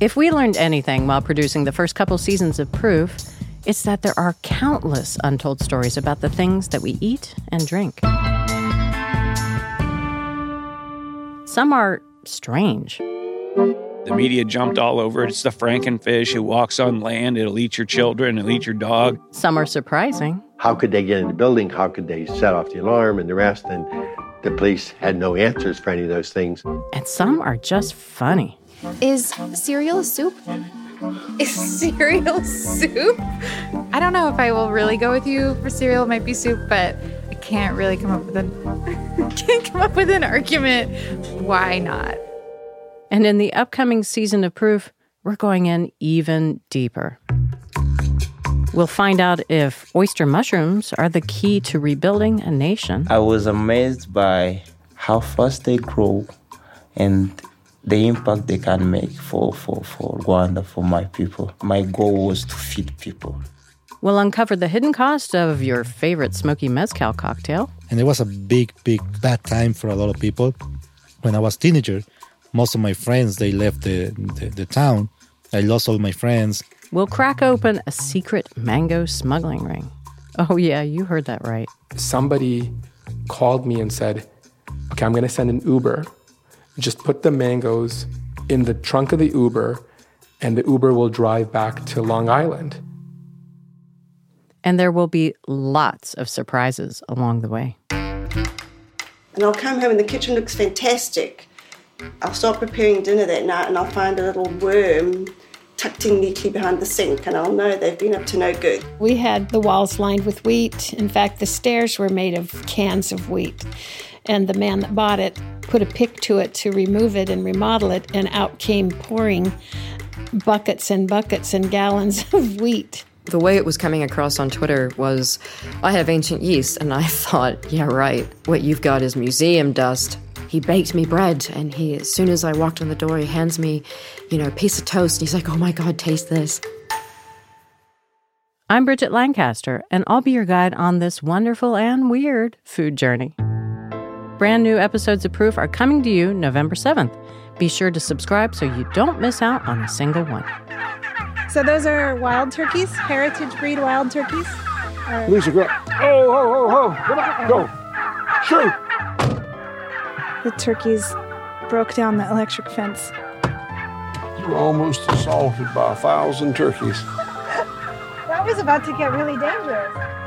If we learned anything while producing the first couple seasons of Proof, it's that there are countless untold stories about the things that we eat and drink. Some are strange. The media jumped all over it. It's the frankenfish who walks on land. It'll eat your children. It'll eat your dog. Some are surprising. How could they get in the building? How could they set off the alarm and the rest? And the police had no answers for any of those things. And some are just funny. Is cereal a soup? Is cereal soup? I don't know if I will really go with you for cereal. It might be soup, but I can't really come up with an can't come up with an argument. Why not? And in the upcoming season of Proof, we're going in even deeper. We'll find out if oyster mushrooms are the key to rebuilding a nation. I was amazed by how fast they grow and the impact they can make for, for, for Rwanda, for my people. My goal was to feed people. We'll uncover the hidden cost of your favorite smoky mezcal cocktail. And it was a big, big bad time for a lot of people. When I was teenager, most of my friends they left the, the, the town. I lost all my friends. We'll crack open a secret mango smuggling ring. Oh yeah, you heard that right. Somebody called me and said, "Okay, I'm going to send an Uber. Just put the mangoes in the trunk of the Uber, and the Uber will drive back to Long Island." And there will be lots of surprises along the way. And I'll come home and the kitchen looks fantastic. I'll start preparing dinner that night and I'll find a little worm tucked in neatly behind the sink and I'll know they've been up to no good. We had the walls lined with wheat. In fact, the stairs were made of cans of wheat. And the man that bought it put a pick to it to remove it and remodel it, and out came pouring buckets and buckets and gallons of wheat. The way it was coming across on Twitter was I have ancient yeast, and I thought, yeah, right. What you've got is museum dust. He baked me bread, and he, as soon as I walked in the door, he hands me, you know, a piece of toast. And he's like, oh my God, taste this. I'm Bridget Lancaster, and I'll be your guide on this wonderful and weird food journey. Brand new episodes of Proof are coming to you November 7th. Be sure to subscribe so you don't miss out on a single one. So those are wild turkeys, heritage breed wild turkeys. Or- Lisa, go. Oh, oh, oh, oh. Come on, go. Shoot. the turkeys broke down the electric fence. You were almost assaulted by a thousand turkeys. That was about to get really dangerous.